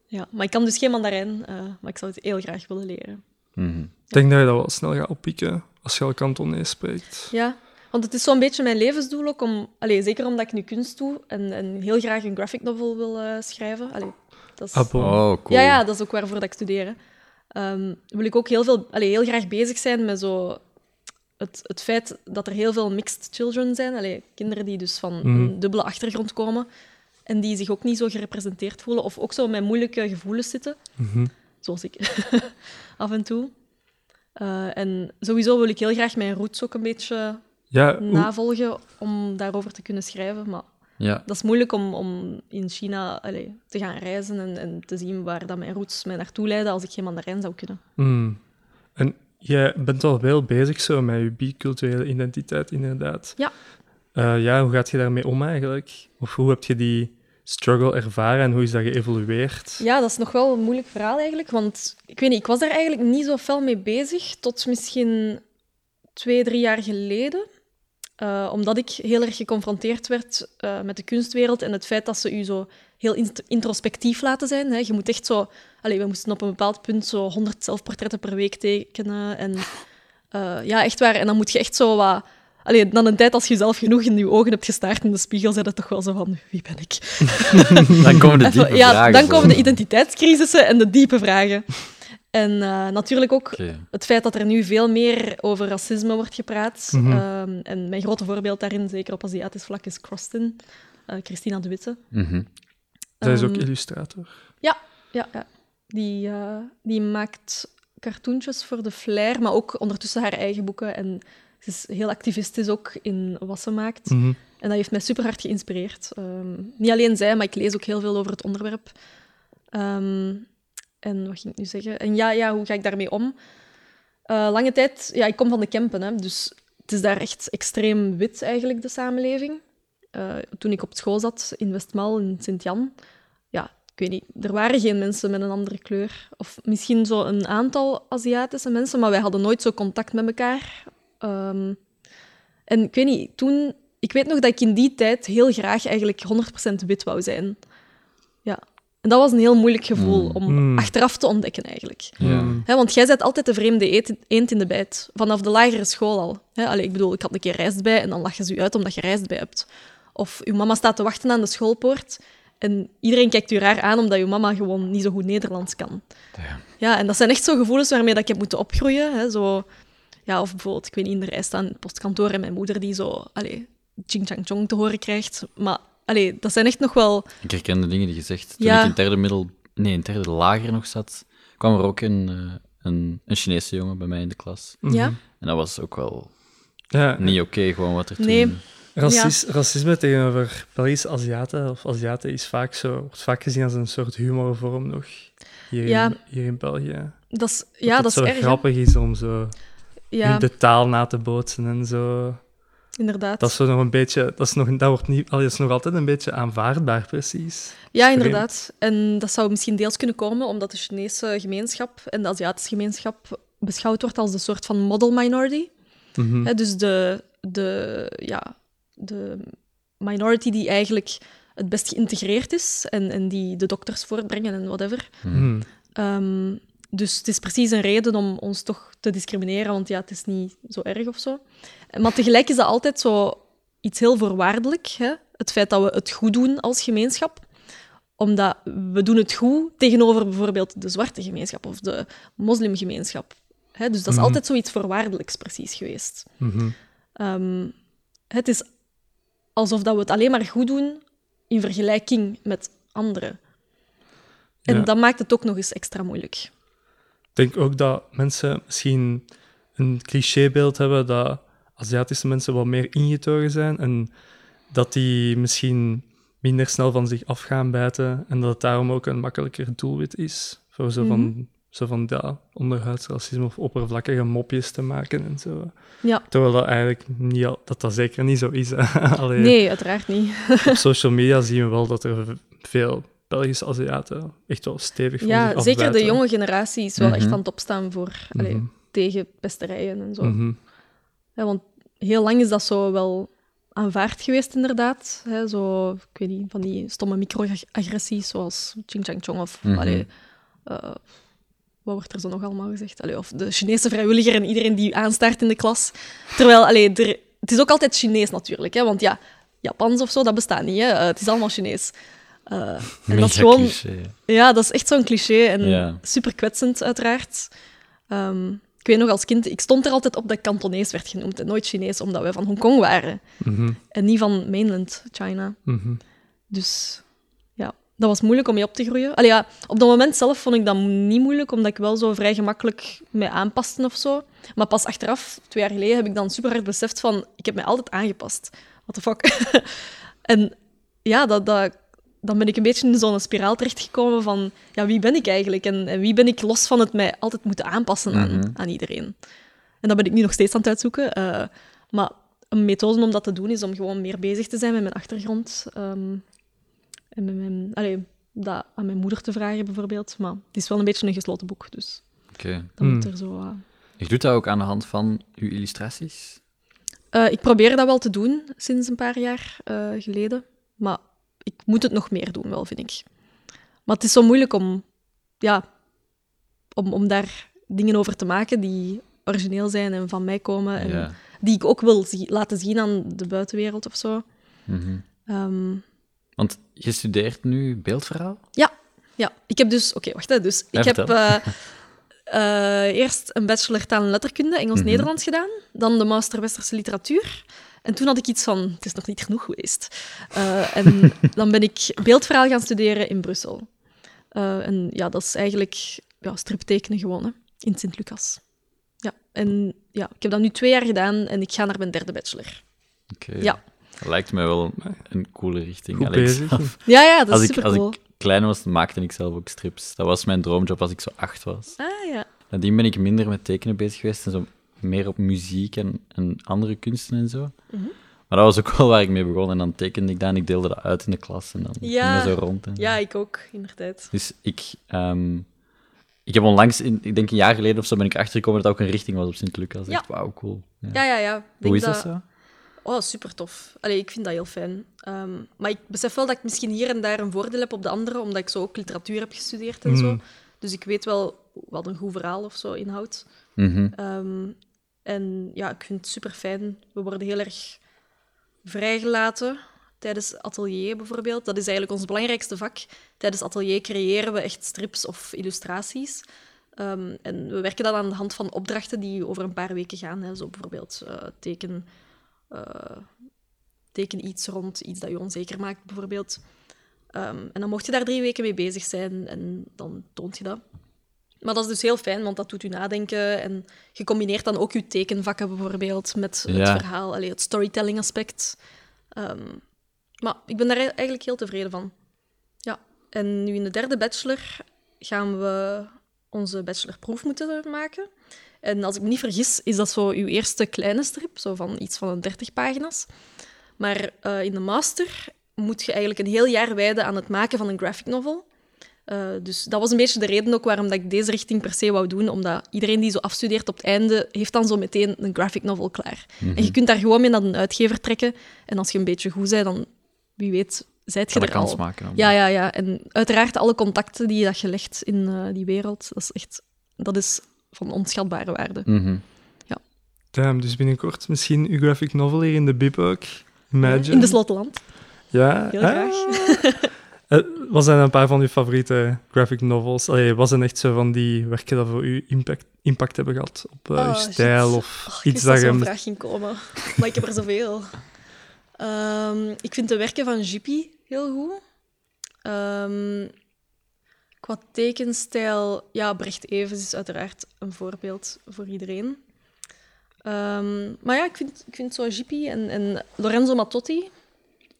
Ja, maar ik kan dus geen Mandarijn, eh, maar ik zou het heel graag willen leren. Mhm. Ik denk dat je dat wel snel gaat oppikken als je al Kantonees spreekt. Ja, want het is zo'n beetje mijn levensdoel ook, om, allee, zeker omdat ik nu kunst doe en, en heel graag een graphic novel wil eh, schrijven. Allee, dat is... Ah. Oh, cool. Ja, ja, dat is ook waarvoor dat ik studeer. Ehm, wil ik ook heel, veel, allee, heel graag bezig zijn met zo het, het feit dat er heel veel mixed children zijn. Allee, kinderen die dus van Mhm. een dubbele achtergrond komen en die zich ook niet zo gerepresenteerd voelen of ook zo met moeilijke gevoelens zitten, Mhm. zoals ik af en toe. Eh, en sowieso wil ik heel graag mijn roots ook een beetje Ja, navolgen om daarover te kunnen schrijven. Maar Ja. dat is moeilijk om, om in China te gaan reizen en, en te zien waar dat mijn roots mij naartoe leiden als ik geen Mandarijn zou kunnen. Mm. En jij bent al wel bezig zo met je biculturele identiteit, inderdaad. Ja. Eh, ja, hoe gaat je daarmee om eigenlijk? Of hoe heb je die struggle ervaren en hoe is dat geëvolueerd? Ja, dat is nog wel een moeilijk verhaal eigenlijk. Want ik weet niet, ik was daar eigenlijk niet zo fel mee bezig tot misschien twee, drie jaar geleden. Eh, omdat ik heel erg geconfronteerd werd eh, met de kunstwereld en het feit dat ze u zo heel int- introspectief laten zijn. Hè. Je moet echt zo... Allee, we moesten op een bepaald punt zo 100 zelfportretten per week tekenen. En eh, ja, echt waar. En dan moet je echt zo wat... Allee, dan een tijd als je zelf genoeg in je ogen hebt gestaard in de spiegel, zei dat toch wel zo van, wie ben ik? Dan komen de diepe ja, vragen dan komen de identiteitscrisissen en de diepe vragen. En eh, natuurlijk ook het feit dat er nu veel meer over racisme wordt gepraat. Mhm. Ehm, en mijn grote voorbeeld daarin, zeker op Aziatisch vlak, is Croston, eh, Christina de Witte. Mhm. Zij is ook Ehm, illustrator. Ja, ja. Die, eh, die maakt cartoontjes voor de Flair, maar ook ondertussen haar eigen boeken. En is heel activistisch ook in wat ze maakt. Mhm. En dat heeft mij super hard geïnspireerd. Ehm, niet alleen zij, maar ik lees ook heel veel over het onderwerp. Ehm, en wat ging ik nu zeggen? En ja, ja hoe ga ik daarmee om? Eh, lange tijd, ja, ik kom van de Kempen, hè, dus het is daar echt extreem wit eigenlijk, de samenleving. Eh, toen ik op school zat in Westmal, in Sint-Jan, ja, ik weet niet, er waren geen mensen met een andere kleur. Of misschien zo een aantal Aziatische mensen, maar wij hadden nooit zo contact met elkaar. Ehm, en ik weet niet, toen... Ik weet nog dat ik in die tijd heel graag eigenlijk 100% wit wou zijn. Ja. En dat was een heel moeilijk gevoel Mm. om Mm. achteraf te ontdekken, eigenlijk. Ja. Want jij bent altijd de vreemde eet- eend in de bijt. Vanaf de lagere school al. Hè, allee, ik bedoel, ik had een keer rijst bij en dan lachen ze u uit omdat je rijst bij hebt. Of uw mama staat te wachten aan de schoolpoort en iedereen kijkt u raar aan omdat uw mama gewoon niet zo goed Nederlands kan. Ja. Ja, en dat zijn echt zo gevoelens waarmee dat ik heb moeten opgroeien. Hè, zo, ja, of bijvoorbeeld, ik weet niet, in de rij staan in het postkantoor en mijn moeder die zo, allee, ching chang chong te horen krijgt. Maar, allee, dat zijn echt nog wel... Ik herken de dingen die je zegt. Toen Ja. ik in derde middel... Nee, in derde lager nog zat, kwam er ook een, eh, een, een Chinese jongen bij mij in de klas. Ja, En dat was ook wel Ja, niet oké, gewoon wat er toen... Nee. racis- racisme tegenover Belgische Aziaten of Aziaten is vaak zo, wordt vaak gezien als een soort humorvorm nog hier, in, Ja. hier in België. dat is, ja, het dat is zo erg. hè. grappig is om zo Ja, de taal na te bootsen en zo. inderdaad. Dat is zo nog een beetje, dat is nog, dat wordt niet, dat is nog altijd een beetje aanvaardbaar, precies. Ja, inderdaad. En dat zou misschien deels kunnen komen omdat de Chinese gemeenschap en de Aziatische gemeenschap beschouwd wordt als een soort van model minority. Mhm. Hè, dus de, de, ja, de minority die eigenlijk het best geïntegreerd is en, en die de dokters voortbrengen en whatever. Mhm. Ehm, dus het is precies een reden om ons toch te discrimineren, want ja, het is niet zo erg of zo. Maar tegelijk is dat altijd zo iets heel voorwaardelijk, hè? het feit dat we het goed doen als gemeenschap omdat we doen het goed tegenover bijvoorbeeld de zwarte gemeenschap of de moslimgemeenschap. Hè? Dus dat is Mhm. altijd zoiets voorwaardelijks precies geweest. Mhm. Ehm, het is alsof dat we het alleen maar goed doen in vergelijking met anderen. En Ja. dat maakt het ook nog eens extra moeilijk. Ik denk ook dat mensen misschien een clichébeeld hebben dat Aziatische mensen wat meer ingetogen zijn en dat die misschien minder snel van zich af gaan bijten en dat het daarom ook een makkelijker doelwit is voor zo van, zo van ja, onderhuids racisme of oppervlakkige mopjes te maken en zo. Ja. Terwijl dat eigenlijk niet, al- dat dat zeker niet zo is. Allee, Nee, uiteraard niet. Op social media zien we wel dat er veel Belgische Aziaten echt wel stevig van Ja, zeker de jonge generatie is wel Mhm. echt aan het opstaan voor allee, Mhm. tegen pesterijen en zo. Mhm. Ja, want heel lang is dat zo wel aanvaard geweest, inderdaad. Hè, zo, ik weet niet, van die stomme microagressies zoals Ching Chang Chong of... Mhm. allee, eh, wat wordt er zo nog allemaal gezegd? Allee, of de Chinese vrijwilliger en iedereen die u aanstaart in de klas. Terwijl, allee, er, het is ook altijd Chinees natuurlijk, hè, want ja, Japans of zo, dat bestaat niet. Hè. Eh, het is allemaal Chinees. Eh, en dat is gewoon... cliché. Ja, dat is echt zo'n cliché en Ja. super kwetsend, uiteraard. Ehm, ik weet nog als kind, ik stond er altijd op dat ik Kantonees werd genoemd en nooit Chinees, omdat wij van Hongkong waren Mhm. en niet van mainland China. Mhm. Dus ja, dat was moeilijk om mee op te groeien. Allee, ja, op dat moment zelf vond ik dat niet moeilijk, omdat ik wel zo vrij gemakkelijk mij aanpaste of zo. Maar pas achteraf, twee jaar geleden, heb ik dan super hard beseft van, ik heb mij altijd aangepast. What the fuck? en ja, dat, dat, dan ben ik een beetje in zo'n spiraal terechtgekomen van, ja, wie ben ik eigenlijk? En, en wie ben ik los van het mij altijd moeten aanpassen aan, Mhm. aan iedereen? En dat ben ik nu nog steeds aan het uitzoeken. eh, maar een methode om dat te doen is om gewoon meer bezig te zijn met mijn achtergrond. ehm, en met mijn, allee, dat aan mijn moeder te vragen, bijvoorbeeld. Maar het is wel een beetje een gesloten boek, dus Oké. dan Hmm. moet er zo... eh, Je doet dat ook aan de hand van uw illustraties? Eh, ik probeer dat wel te doen sinds een paar jaar eh, geleden. Maar ik moet het nog meer doen, wel, vind ik. Maar het is zo moeilijk om, ja, om, om daar dingen over te maken die origineel zijn en van mij komen. En Ja. die ik ook wil laten zien aan de buitenwereld of zo. Mhm. Ehm, Want je studeert nu beeldverhaal? ja, ja, ik heb dus... Oké, wacht. Hè, dus Ja, ik heb eh, eh, eerst een bachelor taal en letterkunde, Engels-Nederlands gedaan. Dan de master Westerse literatuur. En toen had ik iets van, het is nog niet genoeg geweest. Eh, en dan ben ik beeldverhaal gaan studeren in Brussel. Eh, en ja, dat is eigenlijk ja, striptekenen gewoon hè, in Sint-Lucas. Ja, en ja, ik heb dat nu twee jaar gedaan en ik ga naar mijn derde bachelor. Oké. Ja. Dat lijkt mij wel een, coole richting. Zelf- Ja, ja, dat als, is ik, super als cool. ik klein was, maakte ik zelf ook strips. Dat was mijn droomjob als ik zo acht was. Ah ja. Nadien ben ik minder met tekenen bezig geweest en zo meer op muziek en, en andere kunsten en zo. Mhm. Maar dat was ook wel waar ik mee begon. En dan tekende ik dat en ik deelde dat uit in de klas. En dan Ja. ging dat zo rond. En ja, ik ook, inderdaad. Dus ik, ehm, ik heb onlangs, in, ik denk een jaar geleden of zo, ben ik achtergekomen dat dat ook een richting was op Sint-Lucas. Ja. Echt, wauw, cool. Ja. Ja, ja, ja. Hoe is dat zo? Oh, super tof. Allee, ik vind dat heel fijn. Ehm, maar ik besef wel dat ik misschien hier en daar een voordeel heb op de andere, omdat ik zo ook literatuur heb gestudeerd en zo. Mm. Dus ik weet wel wat een goed verhaal of zo inhoudt. Mhm. Ehm, en ja, ik vind het super fijn. We worden heel erg vrijgelaten tijdens atelier bijvoorbeeld. Dat is eigenlijk ons belangrijkste vak. Tijdens atelier creëren we echt strips of illustraties. Ehm, en we werken dan aan de hand van opdrachten die over een paar weken gaan. Hè. Zo bijvoorbeeld eh, teken, eh, teken iets rond iets dat je onzeker maakt, bijvoorbeeld. Ehm, en dan mocht je daar drie weken mee bezig zijn en dan toont je dat. Maar dat is dus heel fijn, want dat doet u nadenken. En je combineert dan ook je tekenvakken bijvoorbeeld met het Ja. verhaal, allee, het storytelling aspect. Ehm, maar ik ben daar eigenlijk heel tevreden van. Ja, en nu in de derde bachelor gaan we onze bachelorproef moeten maken. En als ik me niet vergis, is dat zo uw eerste kleine strip, zo van iets van een 30 pagina's. Maar eh, in de master moet je eigenlijk een heel jaar wijden aan het maken van een graphic novel. Eh, dus dat was een beetje de reden ook waarom dat ik deze richting per se wou doen. Omdat iedereen die zo afstudeert op het einde, heeft dan zo meteen een graphic novel klaar. En je kunt daar gewoon mee naar een uitgever trekken. En als je een beetje goed bent, dan wie weet, zijt je er dat kans al. maken. Ja, ja, ja. En uiteraard alle contacten die je dat je legt in eh, die wereld, dat is echt dat is van onschatbare waarde. Mhm. Damn, dus binnenkort misschien uw graphic novel hier in de bib ook. Imagine. In de Slottenland. Ja. Heel ah. graag. Eh, wat zijn een paar van uw favoriete graphic novels? Allee, wat zijn echt zo van die werken dat voor u impact, impact hebben gehad op eh, Oh, uw shit. stijl of Oh, ik iets dat je... zo'n vraag ging komen. Maar ik heb er zoveel. Ehm, ik vind de werken van Jippy heel goed. Ehm, qua tekenstijl, ja, Brecht Evens is uiteraard een voorbeeld voor iedereen. Ehm, maar ja, ik vind, ik vind zo Jippy en, en Lorenzo Mattotti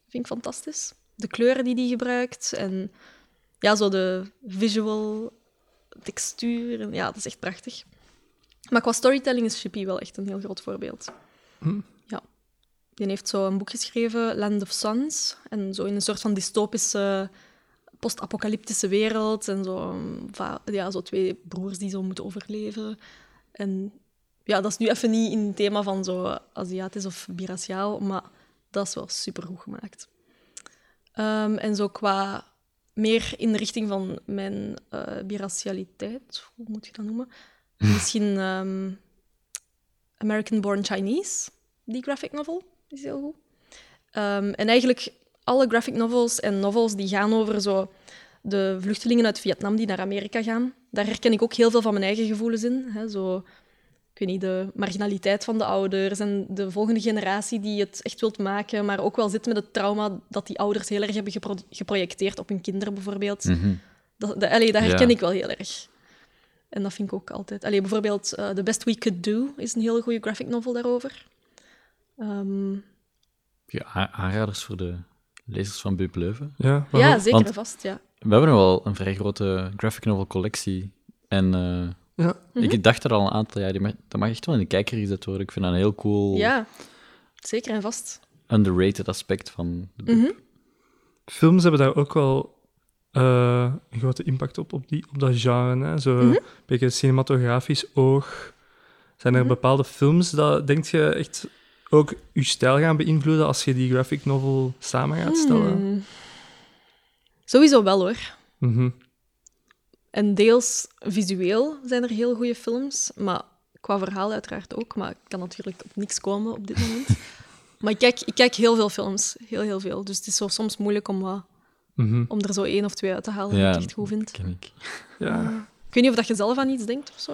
vind ik fantastisch. De kleuren die hij gebruikt en ja, zo de visual textuur. En, ja, dat is echt prachtig. Maar qua storytelling is Shippy wel echt een heel groot voorbeeld. Hm. Ja. Die heeft zo een boek geschreven, Land of Suns. En zo in een soort van dystopische, post-apocalyptische wereld. En zo, um, ja, zo twee broers die zo moeten overleven. En ja, dat is nu even niet in het thema van zo Aziatisch of biraciaal, maar dat is wel supergoed gemaakt. Ehm, en zo qua meer in de richting van mijn eh biracialiteit, hoe moet je dat noemen? Misschien ehm, American Born Chinese, die graphic novel, is heel goed. Ehm, en eigenlijk alle graphic novels en novels die gaan over zo de vluchtelingen uit Vietnam die naar Amerika gaan. Daar herken ik ook heel veel van mijn eigen gevoelens in. Hè? Zo, ik weet niet, de marginaliteit van de ouders en de volgende generatie die het echt wilt maken, maar ook wel zit met het trauma dat die ouders heel erg hebben gepro- geprojecteerd op hun kinderen, bijvoorbeeld. Mhm. Dat, dat, allee, dat herken Ja. ik wel heel erg. En dat vind ik ook altijd. Allee, bijvoorbeeld eh, The Best We Could Do is een hele goede graphic novel daarover. Ehm, Ja, aanraders voor de lezers van Bib Leuven. Ja, ja, zeker vast. Ja. We hebben wel een vrij grote graphic novel collectie. En eh, Ja. Mhm. ik dacht er al een aantal jaar, die mag, dat mag echt wel in de kijker gezet worden. Ik vind dat een heel cool, ja, zeker en vast. underrated aspect van de. Mhm. Films hebben daar ook wel eh, een grote impact op, op, die, op dat genre. Hè? Zo Mhm. een beetje cinematografisch oog. Zijn er Mhm. bepaalde films dat, denk je, echt ook je stijl gaan beïnvloeden als je die graphic novel samen gaat stellen? Hmm. Sowieso wel hoor. En deels visueel zijn er heel goede films, maar qua verhaal uiteraard ook. Maar ik kan natuurlijk op niks komen op dit moment. maar ik kijk, ik kijk heel veel films, heel, heel veel. Dus het is zo soms moeilijk om, wat, Mhm. om er zo één of twee uit te halen Ja, die ik echt goed vind. ken ik. Ja. Ik weet niet of dat je zelf aan iets denkt of zo.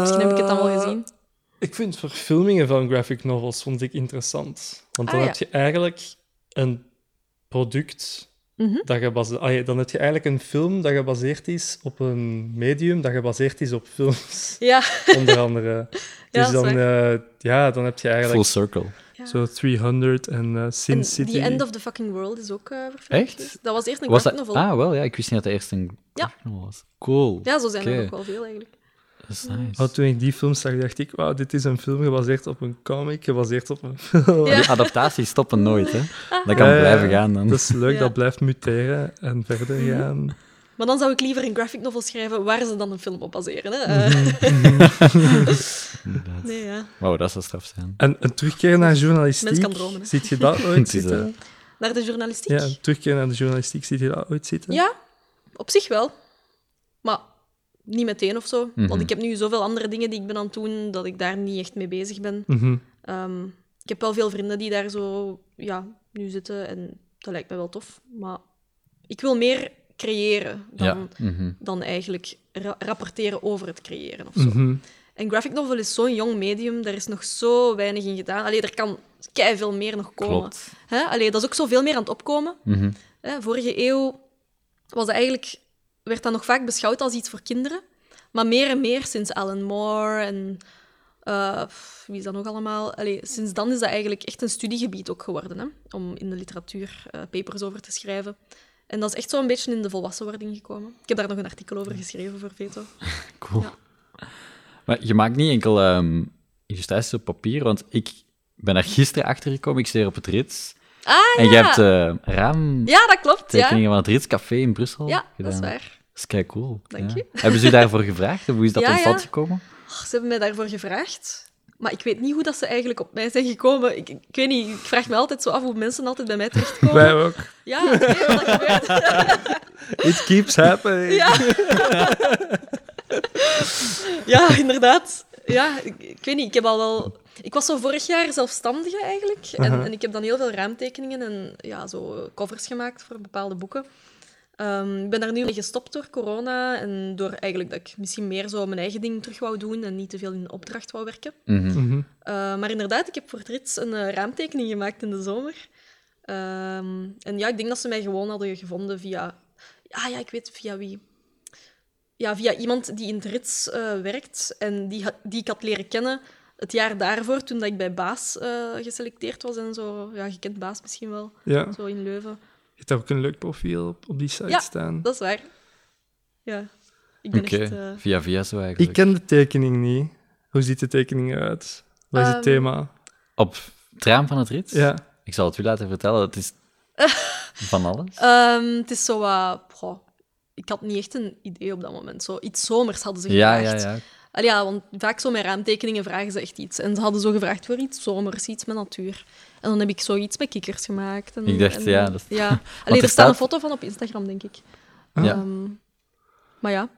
Misschien heb ik het dan wel gezien. Eh, Ik vind verfilmingen van graphic novels vond ik interessant. Want Ah, dan ja. heb je eigenlijk een product Mhm. dat ah, dan heb je eigenlijk een film dat gebaseerd is op een medium dat gebaseerd is op films, Ja, onder andere. Ja, dus dan, eh, ja, dan heb je Full eigenlijk circle. ja. zo 300 en eh, Sin En City. The End of the Fucking World is ook eh verfilmd Echt? geweest. Dat was eerst een graphic novel. Ah, wel, ja. Ik wist niet dat het eerst een Ja. novel was. Cool. Ja, zo zijn er ook wel veel eigenlijk. Dat is nice. Oh, toen ik die film zag, dacht ik, wauw, dit is een film gebaseerd op een comic, gebaseerd op een film. Ja. Adaptaties stoppen nooit, hè. Dat kan Ja, blijven gaan dan. Dat is leuk, Ja. dat blijft muteren en verder Mhm. gaan. Maar dan zou ik liever een graphic novel schrijven waar ze dan een film op baseren. Hè? Mhm. Inderdaad. nee, ja. Wauw, dat zou straf zijn. En een terugkeer naar journalistiek, Mens kan dromen, hè. ziet je dat ooit is, eh, zitten? Naar de journalistiek? Ja, een terugkeer naar de journalistiek, ziet je dat ooit zitten? Ja, op zich wel. Maar niet meteen of zo. Mhm. Want ik heb nu zoveel andere dingen die ik ben aan het doen, dat ik daar niet echt mee bezig ben. Mhm. Ehm, ik heb wel veel vrienden die daar zo ja, nu zitten en dat lijkt me wel tof. Maar ik wil meer creëren dan, Ja. Mhm. dan eigenlijk ra- rapporteren over het creëren of zo. Mhm. En graphic novel is zo'n jong medium, daar is nog zo weinig in gedaan. Allee, er kan veel meer nog komen. Hè? Allee, dat is ook zoveel meer aan het opkomen. Mhm. Hè, vorige eeuw was dat eigenlijk, werd dat nog vaak beschouwd als iets voor kinderen. Maar meer en meer sinds Alan Moore en eh, wie is dat nog allemaal? Allee, sinds dan is dat eigenlijk echt een studiegebied ook geworden, hè? om in de literatuur eh, papers over te schrijven. En dat is echt zo'n beetje in de volwassenwording gekomen. Ik heb daar nog een artikel over geschreven voor Veto. Cool. Ja. Maar je maakt niet enkel illustraties op papier, want ik ben er gisteren achter gekomen. Ik studeer op het Rits. Ah, En ja. je hebt eh raamtekeningen Ja, dat klopt. Ja, van het Rits Café in Brussel ja gedaan. dat is waar. Dat is kei cool. Dank ja. je. Hebben ze u daarvoor gevraagd? Of hoe is dat Ja, tot stand ja. gekomen? Oh, ze hebben mij daarvoor gevraagd. Maar ik weet niet hoe dat ze eigenlijk op mij zijn gekomen. Ik, ik weet niet, ik vraag me altijd zo af hoe mensen altijd bij mij terechtkomen. Wij ook. Ja, wat dat gebeurt. It keeps happening. Ja. ja, inderdaad. Ja, ik, ik weet niet, ik heb al wel... Ik was zo vorig jaar zelfstandige eigenlijk. En, en ik heb dan heel veel ruimtekeningen en ja, zo covers gemaakt voor bepaalde boeken. Ehm, ik ben daar nu mee gestopt door corona en door eigenlijk dat ik misschien meer zo mijn eigen ding terug wou doen en niet te veel in opdracht wou werken. Mhm. Mhm. Uh, maar inderdaad, ik heb voor het Rits een eh, raamtekening gemaakt in de zomer. Ehm, en ja, ik denk dat ze mij gewoon hadden gevonden via... Ah ja, ik weet via wie. Ja, via iemand die in het Rits eh, werkt en die, die ik had leren kennen het jaar daarvoor, toen dat ik bij Baas eh, geselecteerd was en zo. Ja, je kent Baas misschien wel, Ja, zo in Leuven. je hebt ook een leuk profiel op, op die site Ja. staan. Dat is waar. Ja. Ik ben echt... eh, via via zo Ik eigenlijk. ken de tekening niet. Hoe ziet de tekening eruit? Wat is het Ehm, thema? Op het raam van het Rits? Ja. Ik zal het u laten vertellen. Het is van alles. Ehm, het is zo wat... ik had niet echt een idee op dat moment. Zo, iets zomers hadden ze Ja, ja, ja. Allee, ja, want vaak zo met raamtekeningen vragen ze echt iets. En ze hadden zo gevraagd voor iets zomers, iets met natuur. En dan heb ik zoiets met kikkers gemaakt. En, Ik dacht, en- ja, dat- ja. er Allee, er staat een foto van op Instagram, denk ik. Ja. Ehm, maar ja.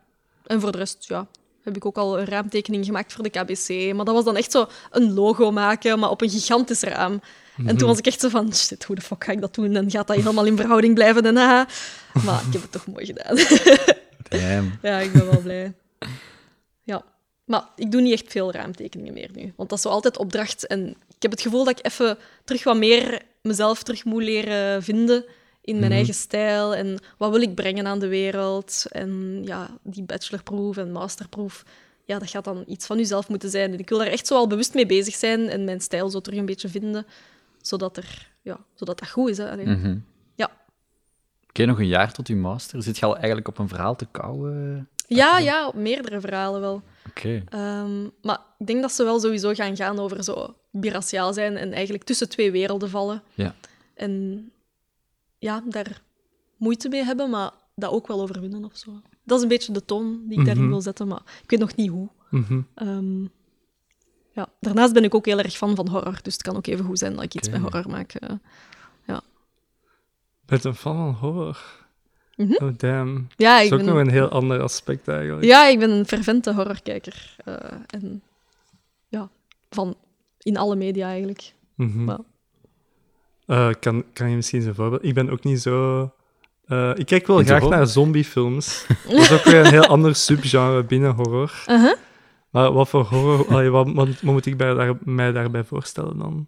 En voor de rest, ja, heb ik ook al een raamtekening gemaakt voor de KBC. Maar dat was dan echt zo een logo maken, maar op een gigantisch raam. En Mhm. toen was ik echt zo van, shit, hoe de fuck ga ik dat doen? En gaat dat helemaal in verhouding blijven daarna? Maar ik heb het toch mooi gedaan. Damn. Ja, ik ben wel blij. Maar ik doe niet echt veel raamtekeningen meer nu. Want dat is zo altijd opdracht. En ik heb het gevoel dat ik even terug wat meer mezelf terug moet leren vinden in mijn eigen stijl. En wat wil ik brengen aan de wereld? En ja, die bachelorproef en masterproef, ja, dat gaat dan iets van jezelf moeten zijn. En ik wil daar echt zo al bewust mee bezig zijn en mijn stijl zo terug een beetje vinden. Zodat, er, ja, zodat dat goed is. Hè. Allee. Mhm. Ja. Oké, nog een jaar tot uw master. Zit je al eigenlijk op een verhaal te kouwen? Ja, ja, op meerdere verhalen wel. Oké. Ehm, maar ik denk dat ze wel sowieso gaan gaan over zo biraciaal zijn en eigenlijk tussen twee werelden vallen. Ja. En ja, daar moeite mee hebben, maar dat ook wel overwinnen of zo. Dat is een beetje de toon die ik daarin Mhm. wil zetten, maar ik weet nog niet hoe. Mhm. Ehm, ja. Daarnaast ben ik ook heel erg fan van horror, dus het kan ook even goed zijn dat ik iets met horror maak. eh. Je bent een fan van horror. Mhm. Oh, damn. Ja, Dat ik is ook nog ben, een heel ander aspect eigenlijk. ja, ik ben een fervente horrorkijker. eh, en ja, van in alle media eigenlijk. Mhm. Maar- Eh, kan, kan je misschien een voorbeeld... Ik ben ook niet zo... eh, ik kijk wel graag horror? naar zombiefilms. dat is ook weer een heel ander subgenre binnen horror. Uh-huh. Maar wat voor horror... allee, wat, wat, wat moet ik bij daar, mij daarbij voorstellen dan?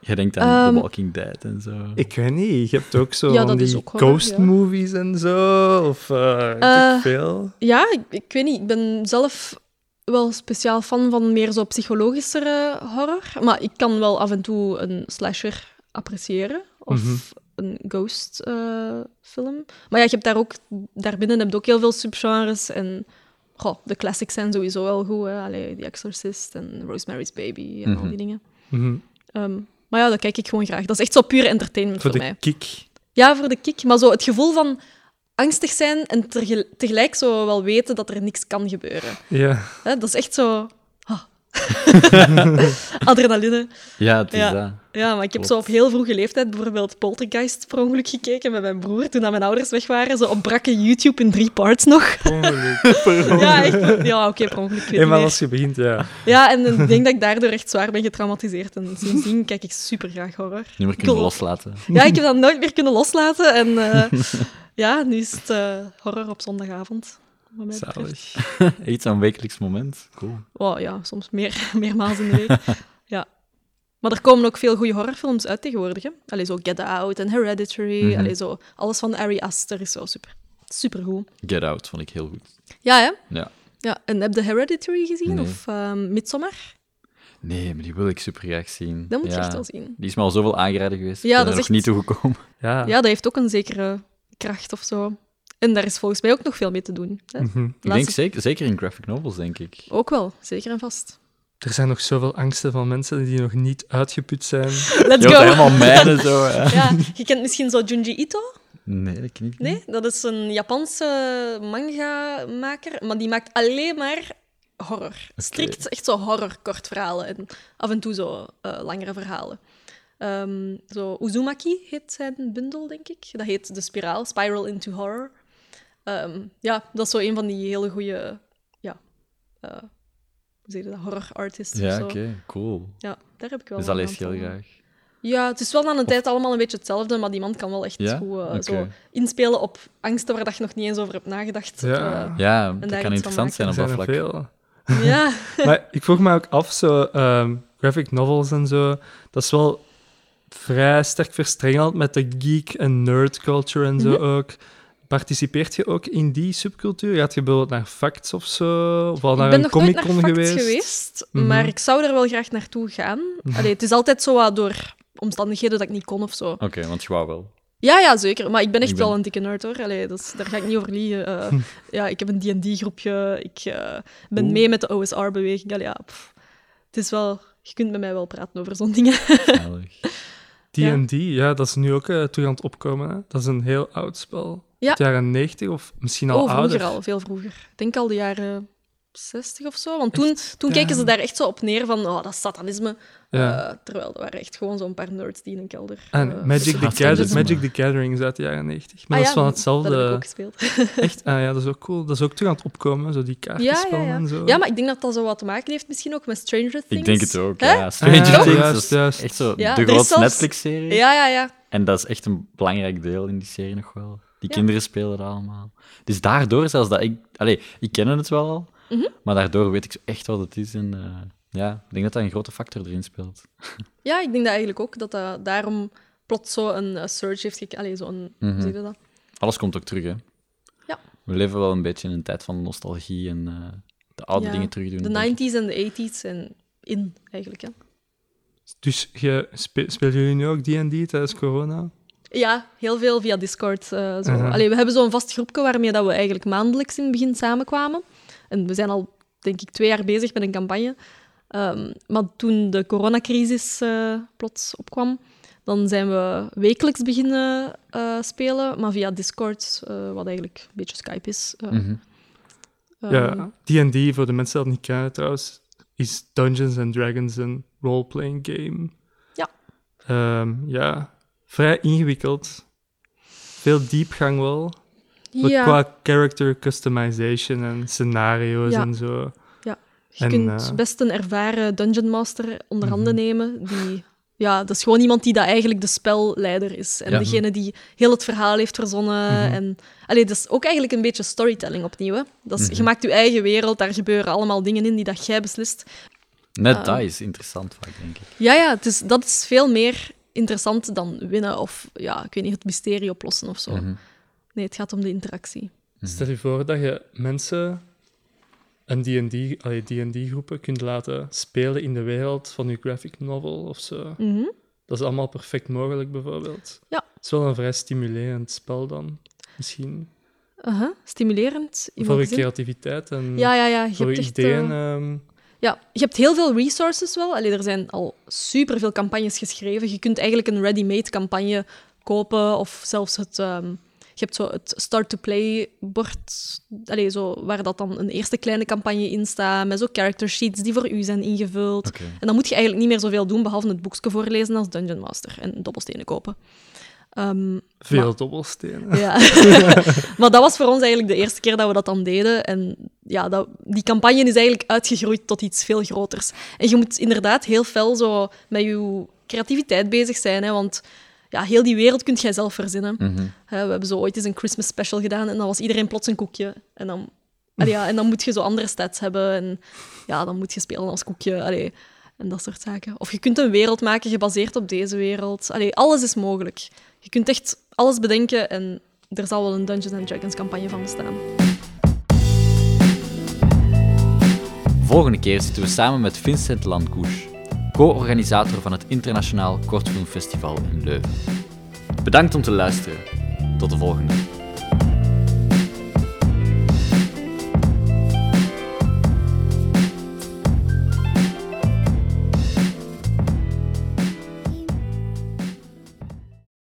Je denkt aan Ehm, The Walking Dead en zo. Ik weet niet, je hebt ook zo Ja, die ook horror, ghost ja. movies en zo, of ik veel. Ja, ik, ik weet niet. Ik ben zelf wel speciaal fan van meer zo psychologischere horror. Maar ik kan wel af en toe een slasher appreciëren. Of Mhm. een ghost eh, film. Maar ja, je hebt daar ook... Daarbinnen heb je ook heel veel subgenres. En goh, de classics zijn sowieso wel goed. Hè. Allee, The Exorcist en Rosemary's Baby en al Mhm. die dingen. Mhm. Ehm, maar ja, dat kijk ik gewoon graag. Dat is echt zo puur entertainment Voor voor, de mij. kick. Ja, voor de kick. Maar zo het gevoel van angstig zijn en tegelijk zo wel weten dat er niks kan gebeuren. Ja. Dat is echt zo... Adrenaline. Ja, het is Ja. dat. Ja, maar ik heb Klopt. zo op heel vroege leeftijd bijvoorbeeld Poltergeist per ongeluk gekeken met mijn broer toen dat mijn ouders weg waren. Zo op brakke YouTube in drie parts nog. Ongeluk. Ja, echt. Ja, oké, per ongeluk. Eenmaal als je begint, ja. Ja, en ik denk dat ik daardoor echt zwaar ben getraumatiseerd. En sindsdien kijk ik super graag horror. Niet meer kunnen Cool. loslaten. Ja, ik heb dat nooit meer kunnen loslaten. En eh, ja, nu is het eh, horror op zondagavond. Zalig. Iets aan wekelijks moment. Cool. Oh, ja, soms meer, meermaals in de week. ja. Maar er komen ook veel goede horrorfilms uit tegenwoordig. Hè? Allee, zo Get Out en Hereditary. Allee, zo, alles van Ari Aster is zo super, super goed. Get Out vond ik heel goed. Ja, hè? Ja. Ja, en heb je Hereditary gezien? Nee. Of um, Midsommar? Nee, maar die wil ik super graag zien. Dat moet je ja. echt wel zien. Die is me al zoveel aangeraden geweest. Ja, ik ben dat er is nog echt- niet toegekomen. Ja. Ja, dat heeft ook een zekere kracht of zo. En daar is volgens mij ook nog veel mee te doen. Hè? Mhm. Ik denk zeker, zeker in graphic novels, denk ik. Ook wel, zeker en vast. Er zijn nog zoveel angsten van mensen die nog niet uitgeput zijn. Let's go! helemaal mijnen zo. hè. Ja, je kent misschien zo Junji Ito? Nee, dat ken ik niet. Nee, dat is een Japanse manga-maker, maar die maakt alleen maar horror. Strikt echt zo horror-kortverhalen en af en toe zo eh, langere verhalen. Ehm, zo Uzumaki heet zijn bundel, denk ik. Dat heet De Spiraal, Spiral into Horror. Ehm, ja, dat is zo een van die hele goede, ja, eh, hoe zeg je dat, horror artists Ja, oké, cool. Ja, daar heb ik wel Dus dat lees je heel graag. Ja, het is wel aan een tijd allemaal een beetje hetzelfde, maar die man kan wel echt Ja? goed eh, zo inspelen op angsten waar dat je nog niet eens over hebt nagedacht. Ja. Eh, Ja, dat kan interessant zijn op dat vlak. veel. ja. Maar ik vroeg me ook af, zo, ehm, graphic novels en zo, dat is wel vrij sterk verstrengeld met de geek- en nerd culture en zo Mhm. ook. Participeert je ook in die subcultuur? Gaat je bijvoorbeeld naar Facts of zo? Of al ik naar ben een nog nooit naar Comic-Con Facts geweest? geweest, Mhm. maar ik zou er wel graag naartoe gaan. Allee, het is altijd zo wat door omstandigheden dat ik niet kon of zo. Oké, want je wou wel. Ja, ja, zeker. Maar ik ben echt Ik ben- wel een dikke nerd, hoor. Allee, dat is- daar ga ik niet over liegen. Eh, ja, ik heb een D&D-groepje. Ik eh, ben Oeh. mee met de OSR-beweging. Ja, pff. het is wel... Je kunt met mij wel praten over zo'n dingen. D&D, ja. dat is nu ook eh, terug aan het opkomen. Hè? Dat is een heel oud spel. Ja. Uit de jaren 90 of misschien al oh, vroeger ouder. al, veel vroeger. Ik denk al de jaren 60 of zo. Want toen, Echt? toen keken ze daar echt zo op neer van, oh, dat is satanisme. Ja. Eh, terwijl dat waren echt gewoon zo'n paar nerds die in een kelder... En eh, Magic, the. Gathering, Magic the Gathering is uit de jaren 90. Maar Ah dat is ja, van hetzelfde. Dat heb ik ook gespeeld. Echt? Ah ja, dat is ook cool. Dat is ook terug aan het opkomen, zo die Ja, kaartenspellen ja, ja. en zo. ja, maar ik denk dat dat zo wat te maken heeft misschien ook met Stranger Things. Ik denk het ook, Hè? ja. Stranger Ah, ja, Things juist, juist. echt zo Ja, de er grootste zelfs- Netflix-serie. Ja, ja, ja. En dat is echt een belangrijk deel in die serie nog wel. Die Ja. kinderen spelen dat allemaal. Dus daardoor zelfs dat ik... Allee, ik ken het wel al, Mhm. maar daardoor weet ik zo echt wat het is. En eh, ja, ik denk dat dat een grote factor erin speelt. Ja, ik denk dat eigenlijk ook, dat dat daarom plots zo een surge heeft gekregen. Allee, zo'n... Mhm. Hoe zeg je dat? Alles komt ook terug, hè. Ja. We leven wel een beetje in een tijd van nostalgie en eh, de oude Ja, dingen terugdoen. De denk ik. 90s en de 80s zijn in, eigenlijk. Hè. Dus je, spe, spelen jullie nu ook D&D tijdens corona? Ja, heel veel via Discord. eh, zo. Allee, we hebben zo'n vast groepje waarmee dat we eigenlijk maandelijks in het begin samenkwamen. En we zijn al, denk ik, twee jaar bezig met een campagne. Ehm, maar toen de coronacrisis eh, plots opkwam, dan zijn we wekelijks beginnen eh, spelen, maar via Discord, wat eigenlijk een beetje Skype is. Mhm. ehm, Ja, D&D, voor de mensen die dat niet kennen trouwens, is Dungeons and Dragons een role-playing game. Ja. Ehm, ja, vrij ingewikkeld. Veel diepgang wel. Ja. qua character customization en scenario's Ja. en zo. Je En, kunt eh, best een ervaren dungeon master onder handen Mhm. nemen. Die, ja, dat is gewoon iemand die dat eigenlijk de spelleider is. En Ja. degene die heel het verhaal heeft verzonnen. Mhm. En, allee, dat is ook eigenlijk een beetje storytelling opnieuw. Hè? Dat is, Mhm. Je maakt je eigen wereld, daar gebeuren allemaal dingen in die dat jij beslist. Net Ah. dat is interessant vaak, denk ik. Ja, ja het is, dat is veel meer interessant dan winnen of ja, ik weet niet, het mysterie oplossen of zo. Mhm. Nee, het gaat om de interactie. Stel je voor dat je mensen een D&D-groepen kunt laten spelen in de wereld van je graphic novel of zo. Mhm. Dat is allemaal perfect mogelijk, bijvoorbeeld. Ja. Het is wel een vrij stimulerend spel dan, misschien. Aha, Stimulerend. in voor je creativiteit en Ja, ja, ja. Je voor hebt je echt, ideeën. eh, ehm, Ja, je hebt heel veel resources wel. Allee, er zijn al superveel campagnes geschreven. Je kunt eigenlijk een ready-made campagne kopen of zelfs het... ehm, je hebt zo het start-to-play-bord, waar dat dan een eerste kleine campagne in staat, met zo character sheets die voor u zijn ingevuld. En dan moet je eigenlijk niet meer zoveel doen, behalve het boekje voorlezen als Dungeon Master en dobbelstenen kopen. Ehm, veel maar- dobbelstenen. ja. maar dat was voor ons eigenlijk de eerste keer dat we dat dan deden. En ja, dat, die campagne is eigenlijk uitgegroeid tot iets veel groters. En je moet inderdaad heel fel zo met je creativiteit bezig zijn, hè, want ja, heel die wereld kunt jij zelf verzinnen. Mhm. We hebben zo ooit eens een Christmas special gedaan en dan was iedereen plots een koekje. En dan, allee, ja, en dan moet je zo andere stats hebben en ja, dan moet je spelen als koekje. Allee, en dat soort zaken. Of je kunt een wereld maken gebaseerd op deze wereld. Allee, alles is mogelijk. Je kunt echt alles bedenken en er zal wel een Dungeons Dragons campagne van bestaan. Volgende keer zitten we samen met Vincent Lancouche, co-organisator van het Internationaal Kortfilmfestival in Leuven. Bedankt om te luisteren. Tot de volgende.